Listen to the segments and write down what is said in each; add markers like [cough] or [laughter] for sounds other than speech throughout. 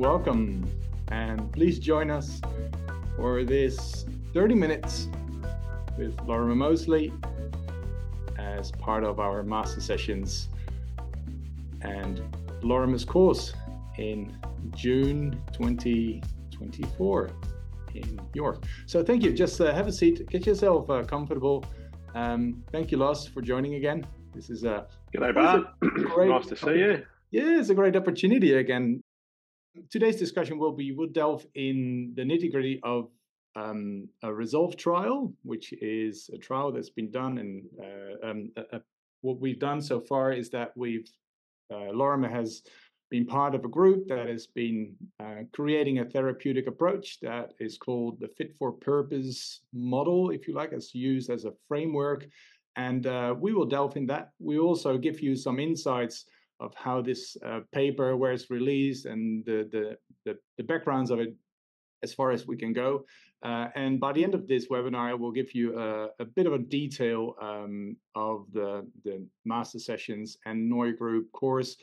welcome. And please join us for this 30 minutes with Lorimer Moseley as part of our master sessions and Lorimer's course in June 2024 in York. So thank you. Just uh, have a seat, get yourself uh, comfortable. Um, thank you, Loz, for joining again. This is a G'day, Bart. nice to see you. Yeah, it's a great opportunity again. Today's discussion will be we'll delve in the nitty gritty of um, a resolve trial, which is a trial that's been done. And uh, um, uh, what we've done so far is that we've, uh, Lorimer has been part of a group that has been uh, creating a therapeutic approach that is called the fit for purpose model, if you like, as used as a framework. And uh, we will delve in that. We also give you some insights of how this uh, paper, where it's released, and the, the, the the backgrounds of it, as far as we can go. Uh, and by the end of this webinar, I will give you a, a bit of a detail um, of the the master sessions and NOI group course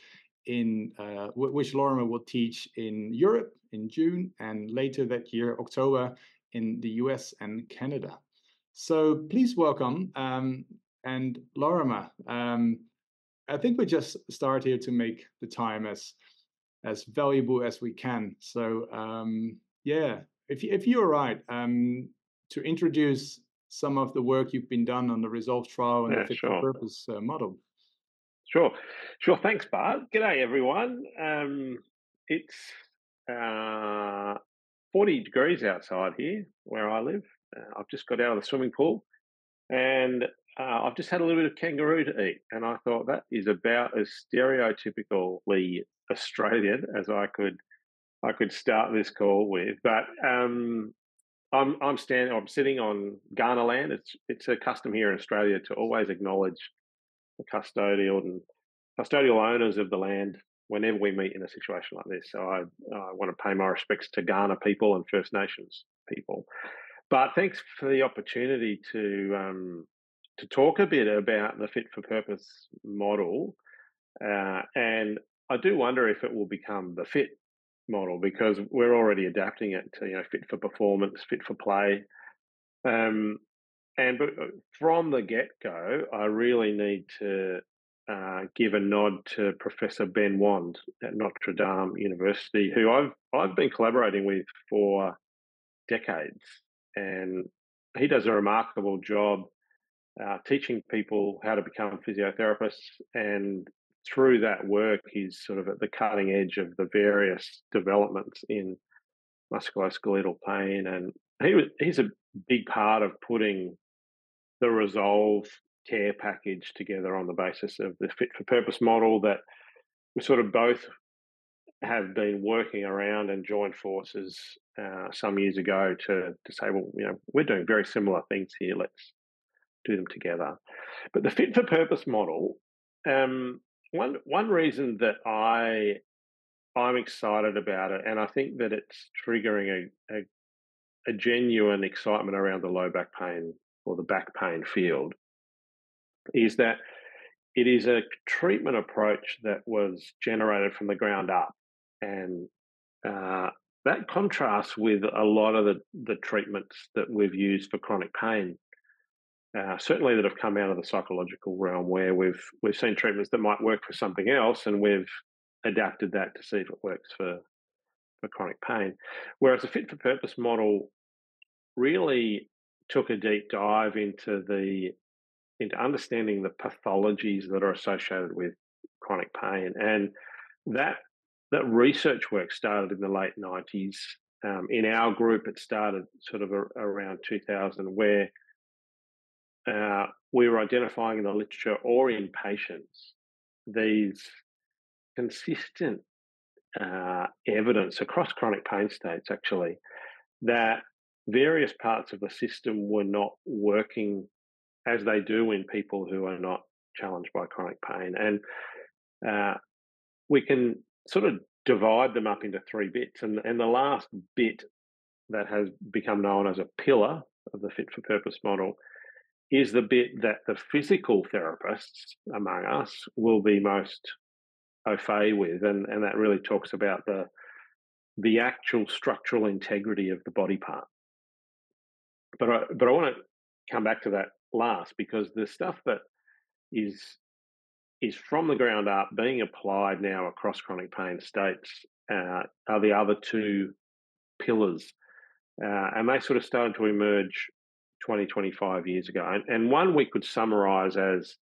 in uh, which Lorimer will teach in Europe in June and later that year, October, in the US and Canada. So please welcome um, and Lorimer. Um, I think we just start here to make the time as as valuable as we can. So um, yeah, if if you're right, um, to introduce some of the work you've been done on the Resolve trial and yeah, the fit sure. for purpose uh, model. Sure, sure. Thanks, Bart. G'day, everyone. Um, it's uh, 40 degrees outside here where I live. Uh, I've just got out of the swimming pool and uh, I've just had a little bit of kangaroo to eat, and I thought that is about as stereotypically [laughs] Australian as I could I could start this call with. But um, I'm I'm standing I'm sitting on Kaurna land. It's it's a custom here in Australia to always acknowledge the custodial and custodial owners of the land whenever we meet in a situation like this. So I, I want to pay my respects to Kaurna people and First Nations people. But thanks for the opportunity to um, to talk a bit about the fit for purpose model. Uh, and I do wonder if it will become the fit model because we're already adapting it to you know fit for performance, fit for play. Um, and but uh, from the get go, I really need to uh, give a nod to Professor Ben Wand at Notre Dame University, who I've I've been collaborating with for decades, and he does a remarkable job uh, teaching people how to become physiotherapists. And through that work, he's sort of at the cutting edge of the various developments in musculoskeletal pain. And he was, he's a big part of putting the Resolve care package together on the basis of the fit for purpose model that we sort of both have been working around and joined forces uh, some years ago to to say, well, you know, we're doing very similar things here. Let's do them together. But the fit for purpose model, um, one one reason that I I'm excited about it, and I think that it's triggering a, a, a genuine excitement around the low back pain or the back pain field, is that it is a treatment approach that was generated from the ground up, and uh, that contrasts with a lot of the, the treatments that we've used for chronic pain uh, certainly that have come out of the psychological realm where we've we've seen treatments that might work for something else and we've adapted that to see if it works for for chronic pain. Whereas the fit for purpose model really took a deep dive into the into understanding the pathologies that are associated with chronic pain and that that research work started in the late 90s um, in our group it started sort of a, around 2000 where uh, we were identifying in the literature or in patients these consistent uh, evidence across chronic pain states, actually, that various parts of the system were not working as they do in people who are not challenged by chronic pain. And uh, we can sort of divide them up into three bits. And, and the last bit that has become known as a pillar of the fit for purpose model is the bit that the physical therapists among us will be most au fait with, and, and that really talks about the the actual structural integrity of the body part. But I, but I want to come back to that last because the stuff that is is from the ground up being applied now across chronic pain states uh, are the other two pillars. Uh, and they sort of started to emerge 20, 25 years ago. And, and one we could summarize as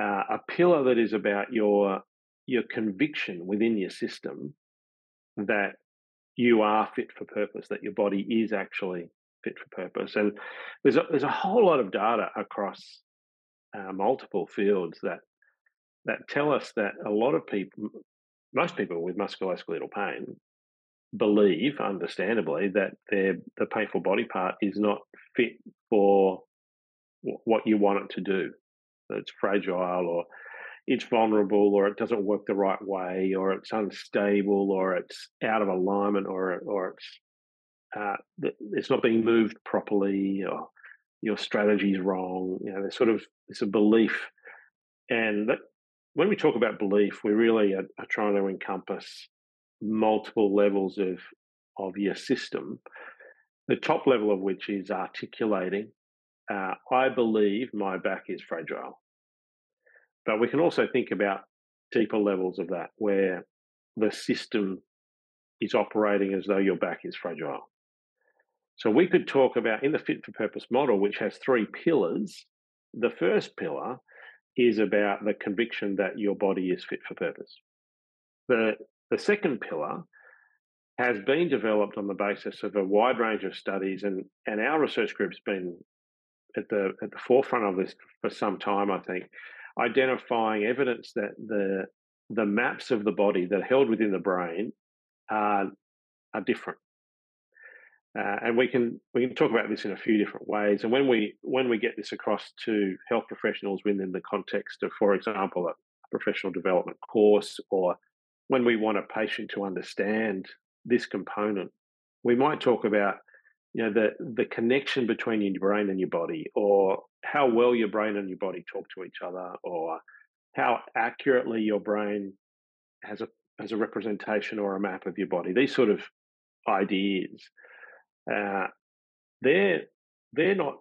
uh, a pillar that is about your your conviction within your system that you are fit for purpose, that your body is actually fit for purpose. And there's a, there's a whole lot of data across uh, multiple fields that that tell us that a lot of people, most people with musculoskeletal pain, believe, understandably, that their the painful body part is not fit for what you want it to do. It's fragile, or it's vulnerable, or it doesn't work the right way, or it's unstable, or it's out of alignment, or or it's uh, it's not being moved properly, or your strategy is wrong. You know, there's sort of it's a belief, and that when we talk about belief, we really are, are trying to encompass multiple levels of of your system. The top level of which is articulating, uh, I believe my back is fragile. But we can also think about deeper levels of that where the system is operating as though your back is fragile. So we could talk about in the fit for purpose model, which has three pillars. The first pillar is about the conviction that your body is fit for purpose. The, the second pillar has been developed on the basis of a wide range of studies, and, and our research group's been at the at the forefront of this for some time, I think, identifying evidence that the the maps of the body that are held within the brain are are different. Uh, and we can we can talk about this in a few different ways. And when we when we get this across to health professionals within the context of, for example, a professional development course, or when we want a patient to understand this component, we might talk about you know the the connection between your brain and your body, or how well your brain and your body talk to each other, or how accurately your brain has a has a representation or a map of your body. These sort of ideas uh, they're they're not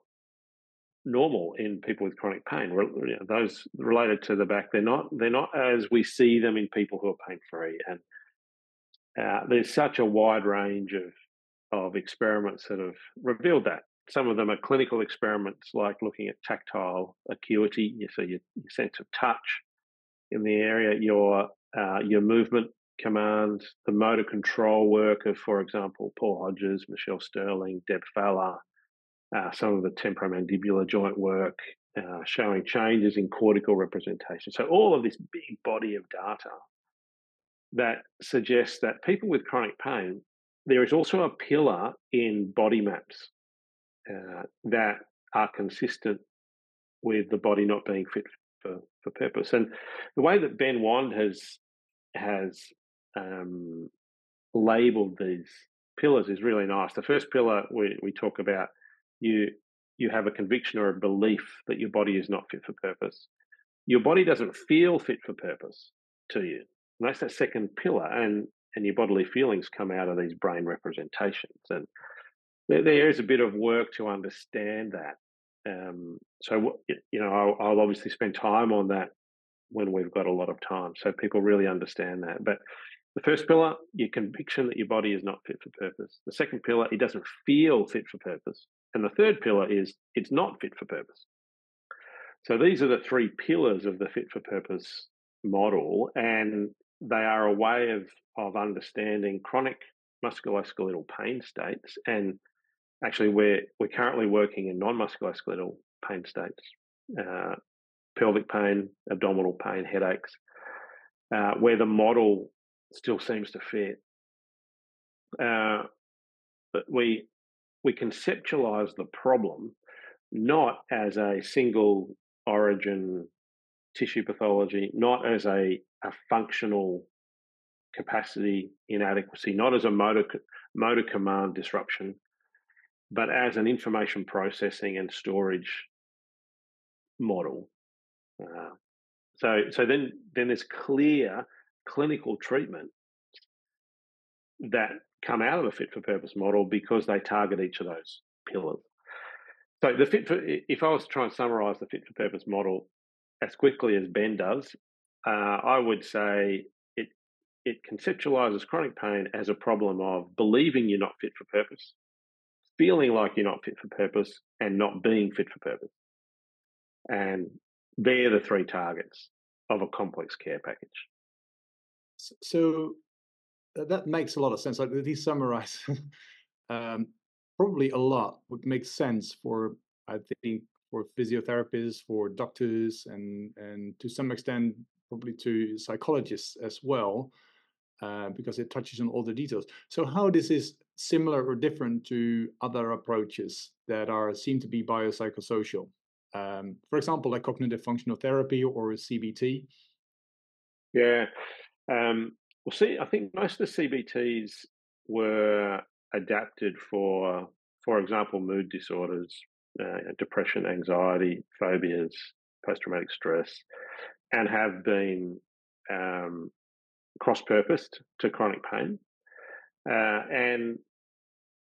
normal in people with chronic pain. Those related to the back, they're not they're not as we see them in people who are pain free. And uh, there's such a wide range of of experiments that have revealed that. Some of them are clinical experiments, like looking at tactile acuity, so your, your sense of touch in the area, your uh, your movement command, the motor control work of, for example, Paul Hodges, Michele Sterling, Deb Falla, uh, some of the temporomandibular joint work, uh, showing changes in cortical representation. So, all of this big body of data that suggests that people with chronic pain, there is also a pillar in body maps uh, that are consistent with the body not being fit for, for purpose. And the way that Ben Wand has has um, labeled these pillars is really nice. The first pillar we, we talk about you you have a conviction or a belief that your body is not fit for purpose. Your body doesn't feel fit for purpose to you. And that's that second pillar. And and your bodily feelings come out of these brain representations. And there, there is a bit of work to understand that. Um, so, you know, I'll, I'll, obviously spend time on that when we've got a lot of time, so people really understand that. But the first pillar, your conviction that your body is not fit for purpose. The second pillar, it doesn't feel fit for purpose. And the third pillar is it's not fit for purpose. So these are the three pillars of the fit for purpose model, and they are a way of, of understanding chronic musculoskeletal pain states. And actually, we're, we're currently working in non musculoskeletal pain states, uh, pelvic pain, abdominal pain, headaches, uh, where the model still seems to fit. Uh, but we we conceptualize the problem not as a single origin tissue pathology, not as a, a functional capacity inadequacy, not as a motor motor command disruption, but as an information processing and storage model. Uh, so so then then there's clear clinical treatment that come out of the fit for purpose model because they target each of those pillars. So the fit for if I was to try and summarize the fit for purpose model as quickly as Ben does, uh, I would say it it conceptualizes chronic pain as a problem of believing you're not fit for purpose, feeling like you're not fit for purpose, and not being fit for purpose. And they're the three targets of a complex care package. So that makes a lot of sense. Like these summarize [laughs] um, probably a lot would make sense for I think for physiotherapists, for doctors, and and to some extent probably to psychologists as well, uh, because it touches on all the details. So how this is similar or different to other approaches that are seem to be biopsychosocial, um, for example, like cognitive functional therapy or CBT. Yeah. Um, well, see, I think most of the CBTs were adapted for, for example, mood disorders, uh, depression, anxiety, phobias, post traumatic stress, and have been um, cross purposed to chronic pain. Uh, and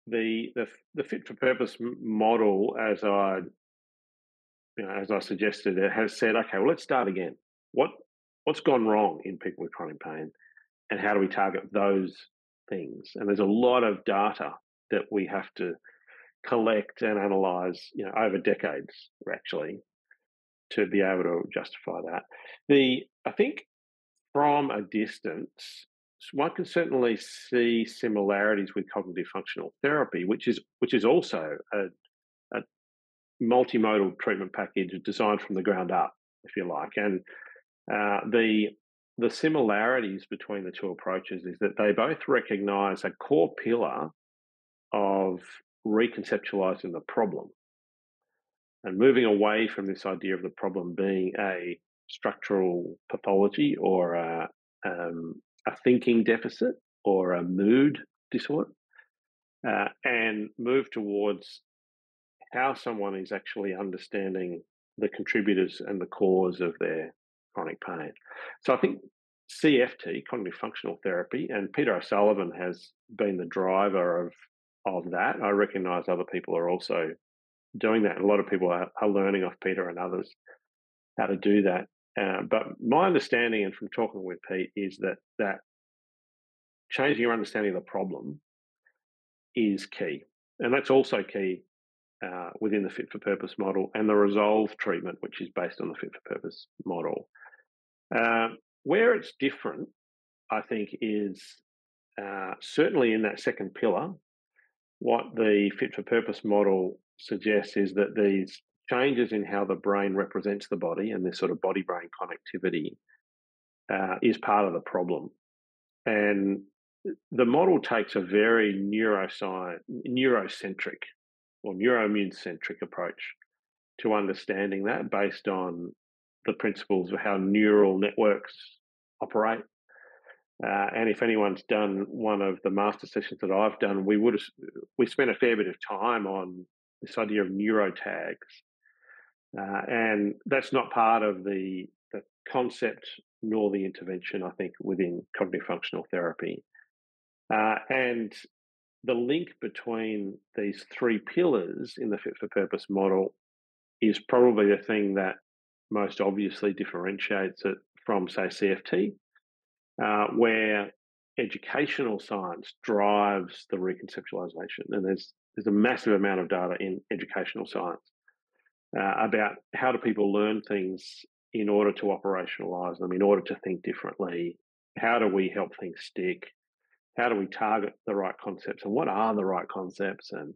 the, the the fit for purpose model, as I you know, as I suggested, it has said, okay, well, let's start again. What what's gone wrong in people with chronic pain, and how do we target those things? And there's a lot of data that we have to collect and analyze, you know, over decades actually, to be able to justify that. The I think from a distance, one can certainly see similarities with cognitive functional therapy, which is which is also a, a multimodal treatment package designed from the ground up, if you like. And uh, the the similarities between the two approaches is that they both recognise a core pillar of reconceptualizing the problem and moving away from this idea of the problem being a structural pathology or a, um, a thinking deficit or a mood disorder uh, and move towards how someone is actually understanding the contributors and the cause of their chronic pain. So I think CFT, cognitive functional therapy, and Peter O'Sullivan has been the driver of of that. I recognise other people are also doing that. A lot of people are, are learning off Peter and others how to do that. Uh, but my understanding, and from talking with Pete, is that that changing your understanding of the problem is key, and that's also key uh, within the fit for purpose model and the resolve treatment, which is based on the fit for purpose model. Uh, where it's different, I think, is uh, certainly in that second pillar. What the fit for purpose model suggests is that these changes in how the brain represents the body and this sort of body brain connectivity uh, is part of the problem. And the model takes a very neuroscience, neurocentric or neuroimmune centric approach to understanding that based on the principles of how neural networks operate. Uh, and if anyone's done one of the master sessions that I've done, we would have we spent a fair bit of time on this idea of neurotags, uh, and that's not part of the the concept nor the intervention. I think within cognitive functional therapy, uh, and the link between these three pillars in the fit for purpose model is probably the thing that most obviously differentiates it from, say, CFT, uh, where educational science drives the reconceptualization. And there's there's a massive amount of data in educational science uh, about how do people learn things in order to operationalize them, in order to think differently. How do we help things stick? How do we target the right concepts? And what are the right concepts? And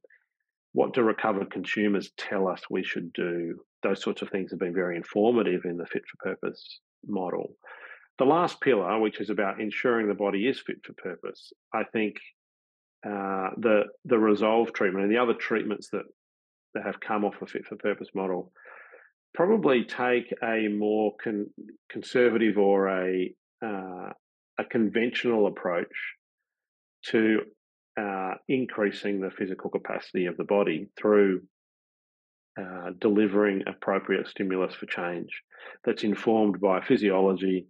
what do recovered consumers tell us we should do? Those sorts of things have been very informative in the fit for purpose model. The last pillar, which is about ensuring the body is fit for purpose, I think uh, the the resolve treatment and the other treatments that that have come off the fit for purpose model probably take a more con- conservative or a uh, a conventional approach to uh, increasing the physical capacity of the body through uh, delivering appropriate stimulus for change that's informed by physiology,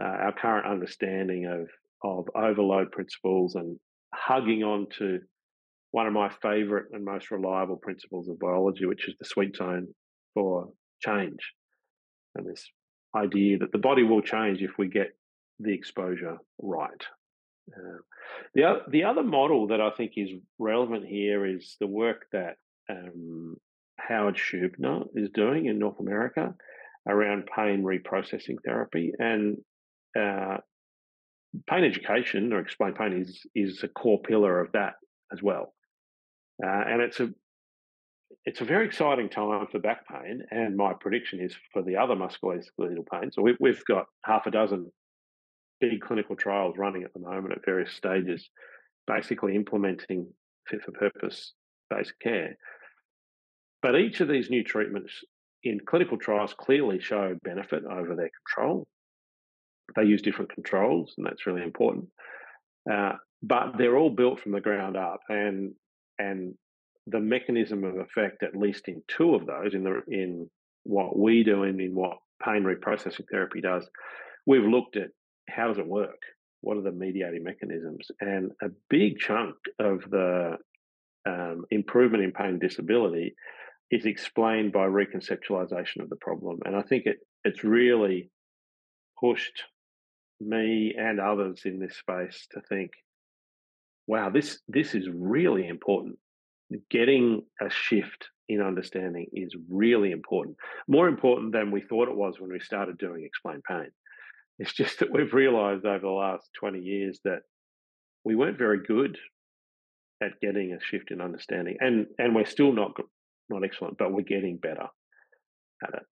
uh, our current understanding of, of overload principles and hugging on to one of my favorite and most reliable principles of biology, which is the sweet zone for change. And this idea that the body will change if we get the exposure right. Uh, the, the other model that I think is relevant here is the work that um, Howard Schubiner is doing in North America around pain reprocessing therapy. And uh, pain education or explain pain is, is a core pillar of that as well. Uh, and it's a it's a very exciting time for back pain, and my prediction is for the other musculoskeletal pain. So we, we've got half a dozen big clinical trials running at the moment at various stages, basically implementing fit for purpose based care. But each of these new treatments in clinical trials clearly show benefit over their control. They use different controls, and that's really important. Uh, but they're all built from the ground up, and and the mechanism of effect, at least in two of those, in the in what we do and in what pain reprocessing therapy does, we've looked at how does it work? What are the mediating mechanisms? And a big chunk of the um, improvement in pain disability is explained by reconceptualization of the problem. And I think it it's really pushed me and others in this space to think, wow, this this is really important. Getting a shift in understanding is really important. More important than we thought it was when we started doing explain pain. It's just that we've realized over the last 20 years that we weren't very good at getting a shift in understanding. And and we're still not not excellent, but we're getting better at it.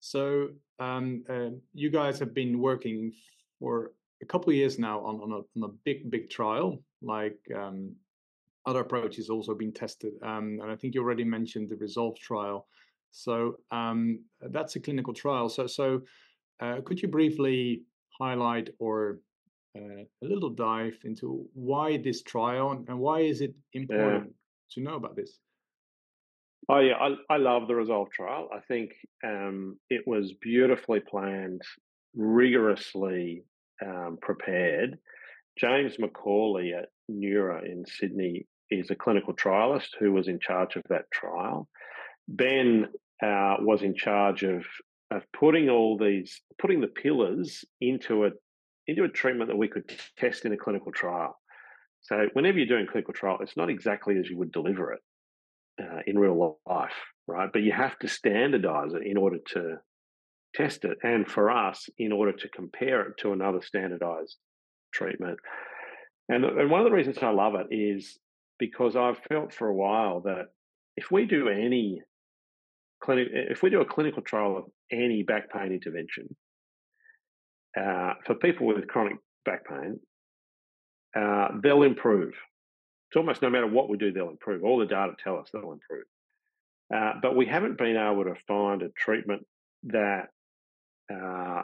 So um, uh, you guys have been working for a couple of years now on, on, a, on a big, big trial, like um, other approaches also been tested. Um, and I think you already mentioned the Resolve trial. So um, that's a clinical trial. So, so uh, could you briefly highlight or uh, a little dive into why this trial and why is it important yeah. to know about this? Oh yeah, I, I love the Resolve trial. I think um, it was beautifully planned, rigorously um, prepared. James McAuley at Neura in Sydney is a clinical trialist who was in charge of that trial. Ben uh, was in charge of of putting all these putting the pillars into a into a treatment that we could test in a clinical trial. So whenever you're doing clinical trial, it's not exactly as you would deliver it uh, in real life, right? But you have to standardize it in order to test it, and for us, in order to compare it to another standardized treatment. And, and one of the reasons I love it is because I've felt for a while that if we do any clinic, if we do a clinical trial of any back pain intervention uh, for people with chronic back pain, uh, they'll improve it's almost no matter what we do, they'll improve. All the data tell us they'll improve. Uh, but we haven't been able to find a treatment that uh,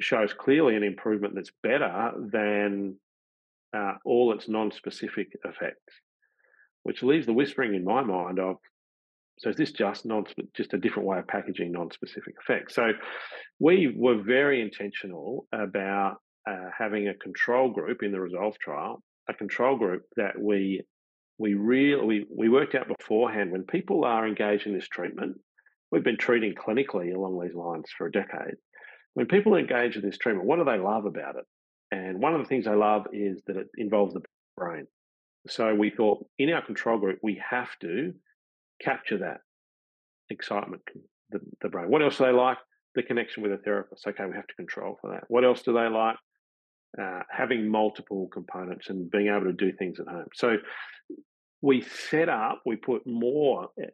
shows clearly an improvement that's better than uh, all its non-specific effects, which leaves the whispering in my mind of, so is this just non just a different way of packaging non-specific effects? So we were very intentional about uh, having a control group in the Resolve trial a control group that we we really we, we worked out beforehand when people are engaged in this treatment we've been treating clinically along these lines for a decade when people engage in this treatment what do they love about it and one of the things they love is that it involves the brain so we thought in our control group we have to capture that excitement the, the brain. What else do they like? The connection with a therapist. Okay we have to control for that. What else do they like? Uh, having multiple components and being able to do things at home. So we set up, we put more, eh,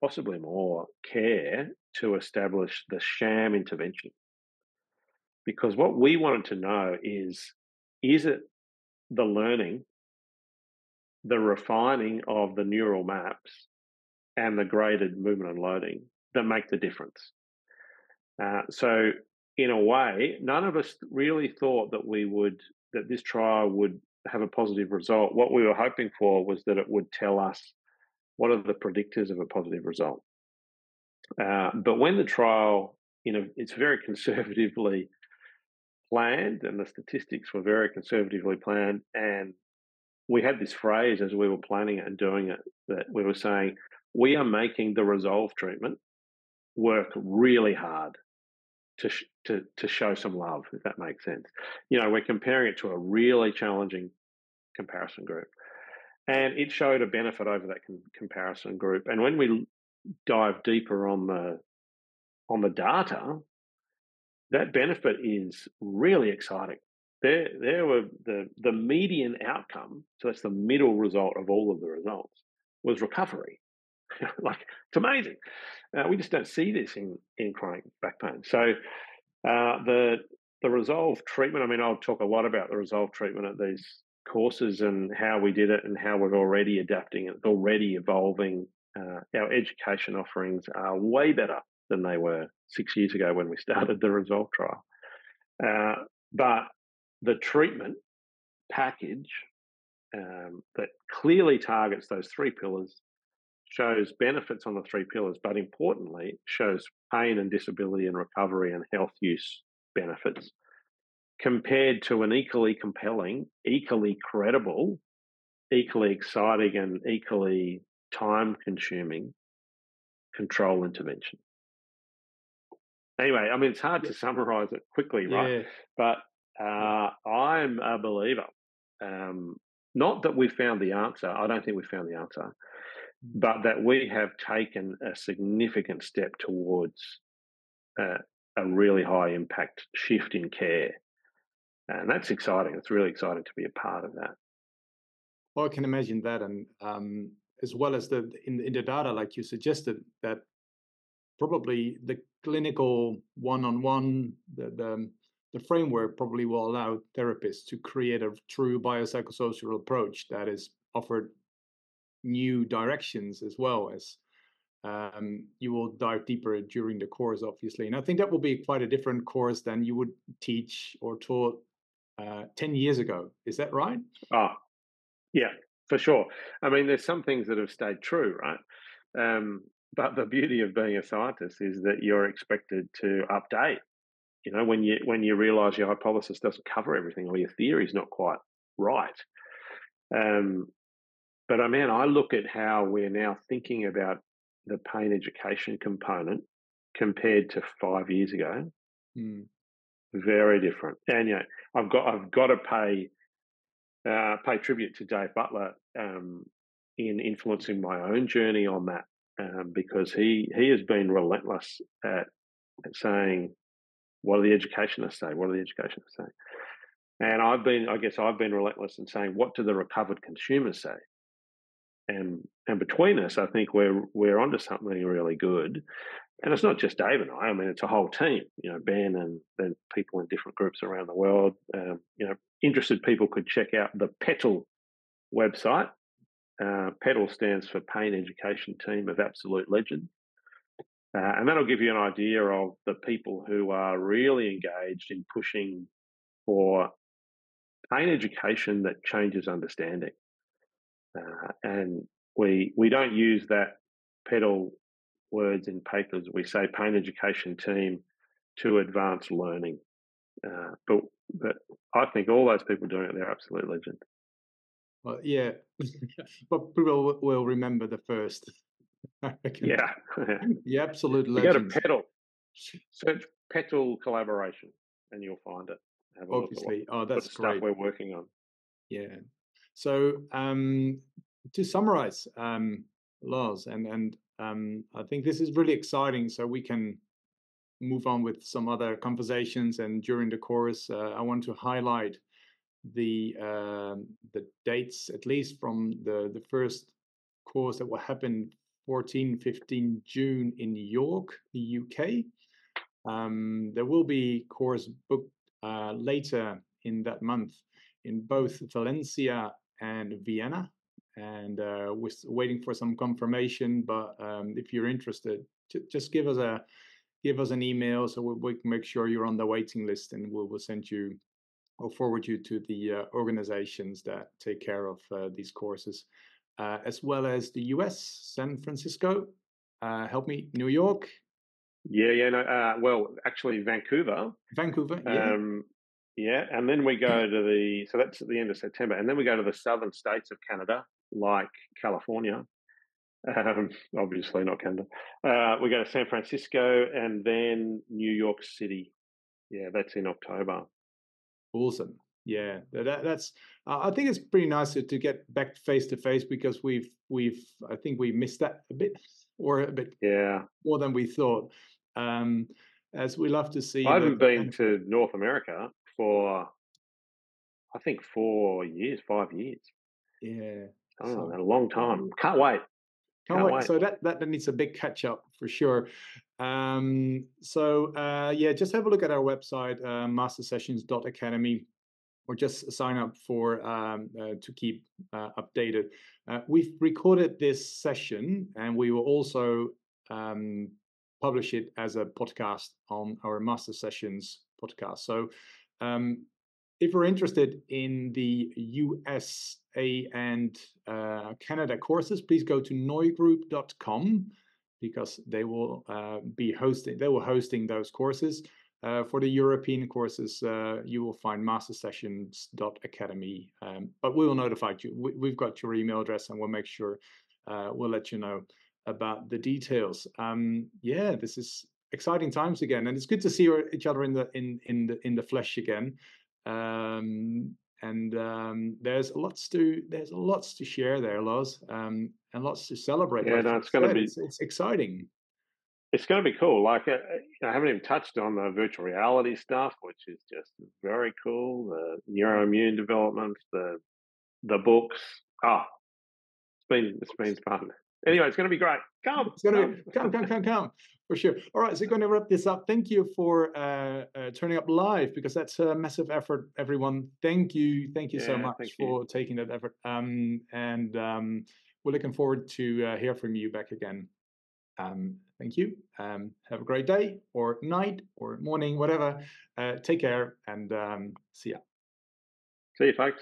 possibly more care to establish the sham intervention. Because what we wanted to know is is it the learning, the refining of the neural maps, and the graded movement unloading that make the difference? Uh, so in a way, none of us really thought that we would that this trial would have a positive result. What we were hoping for was that it would tell us what are the predictors of a positive result. Uh, but when the trial, you know, it's very [laughs] conservatively planned, and the statistics were very conservatively planned. And we had this phrase as we were planning it and doing it that we were saying, we are making the resolve treatment work really hard to, sh- to, to show some love, if that makes sense. You know, we're comparing it to a really challenging comparison group. And it showed a benefit over that com- comparison group. And when we dive deeper on the on the data, that benefit is really exciting. There, there were the the median outcome. So that's the middle result of all of the results was recovery. [laughs] like it's amazing. Uh, we just don't see this in in chronic back pain. So uh, the the resolve treatment. I mean, I'll talk a lot about the resolve treatment at these courses and how we did it and how we're already adapting it, already evolving. Uh, our education offerings are way better than they were six years ago when we [laughs] started the Resolve trial. Uh, but the treatment package um, that clearly targets those three pillars shows benefits on the three pillars, but importantly, shows pain and disability and recovery and health use benefits compared to an equally compelling, equally credible, equally exciting, and equally time consuming control intervention. Anyway, I mean, it's hard to summarize it quickly, right? Yeah. But uh, I'm a believer. Um, not that we found the answer, I don't think we found the answer. But that we have taken a significant step towards uh, a really high impact shift in care. And that's exciting. It's really exciting to be a part of that. Well, I can imagine that. And um, as well as the in, in the data, like you suggested, that probably the clinical one-on-one, the, the, the framework probably will allow therapists to create a true biopsychosocial approach that is offered new directions as well as um, you will dive deeper during the course, obviously. And I think that will be quite a different course than you would teach or taught uh, 10 years ago. Is that right? Oh, yeah, for sure. I mean, there's some things that have stayed true, right? Um, but the beauty of being a scientist is that you're expected to update. You know, when you when you realise your hypothesis doesn't cover everything or your theory is not quite right. Um, but I mean, I look at how we're now thinking about the pain education component compared to five years ago. Mm. Very different. And you know, I've got I've got to pay uh, pay tribute to Dave Butler um, in influencing my own journey on that um, because he he has been relentless at, at saying, "What do the educationists say? What do the educationists say?" And I've been, I guess, I've been relentless in saying, "What do the recovered consumers say?" And and between us, I think we're we're onto something really good. And it's not just Dave and I. I mean, it's a whole team. You know, Ben and then people in different groups around the world. Um, you know, interested people could check out the Petal website, uh, PETAL stands for Pain Education Team of Absolute Legend. Uh, and that'll give you an idea of the people who are really engaged in pushing for pain education that changes understanding. Uh, and we we don't use that Petal words in papers. We say pain education team to advance learning. Uh, but but I think all those people doing it, they're absolute legends. Well, yeah, [laughs] but people will remember the first. [laughs] yeah, the absolute You go to Petal, search Petal collaboration, and you'll find it. Have a Obviously, oh, that's great. Stuff we're working on. Yeah. So um, to summarize, um, Loz, and and um, I think this is really exciting. So we can move on with some other conversations, and during the course, uh, I want to highlight the uh, the dates at least from the the first course that will happen 14 15 June in York the UK um, there will be course booked uh, later in that month in both Valencia and Vienna and uh, we're waiting for some confirmation but um, if you're interested just give us a give us an email so we, we, can make sure you're on the waiting list and we'll, we'll send you I'll forward you to the uh, organizations that take care of uh, these courses, uh, as well as the US, San Francisco. Uh, help me, New York. Yeah, yeah, no. Uh, well, actually, Vancouver. Vancouver. Yeah. Um, Yeah, and then we go to the so that's at the end of September, and then we go to the southern states of Canada, like California. Um, obviously not Canada. Uh, we go to San Francisco and then New York City. Yeah, that's in October. Awesome. Yeah, that, that's. Uh, I think it's pretty nice to, to get back face to face because we've we've I think we missed that a bit or a bit yeah more than we thought. Um, as we love to see. I haven't been to North America for I think four years, five years. Yeah, oh, so, a long time. Can't wait. Can't, Can't wait. wait. So that, that needs a big catch up for sure. Um, so uh, yeah, just have a look at our website, uh, mastersessions.academy or just sign up for um, uh, to keep uh, updated. Uh, we've recorded this session and we will also um, publish it as a podcast on our Master Sessions podcast. So um, if you're interested in the USA and uh, Canada courses, please go to noigroup.com because they will uh, be hosting they will hosting those courses. Uh, for the European courses, uh, you will find mastersessions.academy, um, but we will notify you. We, have got your email address and we'll make sure uh, we'll let you know about the details. Um, yeah, this is exciting times again, and it's good to see each other in the in in the in the flesh again. Um, and um, there's lots to there's lots to share there, Loz, um, and lots to celebrate. Yeah, like no, it's going to be it's, it's exciting it's going to be cool. Like uh, I haven't even touched on the virtual reality stuff, which is just very cool. The neuroimmune development, the the books. Ah, oh, it's been it's been fun. Anyway, it's going to be great. Come, it's going to be, come, come, come, come for sure. All right, so we're going to wrap this up. Thank you for uh, uh, turning up live because that's a massive effort, everyone. Thank you, thank you yeah, so much for you. taking that effort. Um, and um, we're looking forward to uh, hear from you back again. Um, thank you. Um, have a great day or night or morning, whatever. Uh, take care and um, see ya. See you, folks.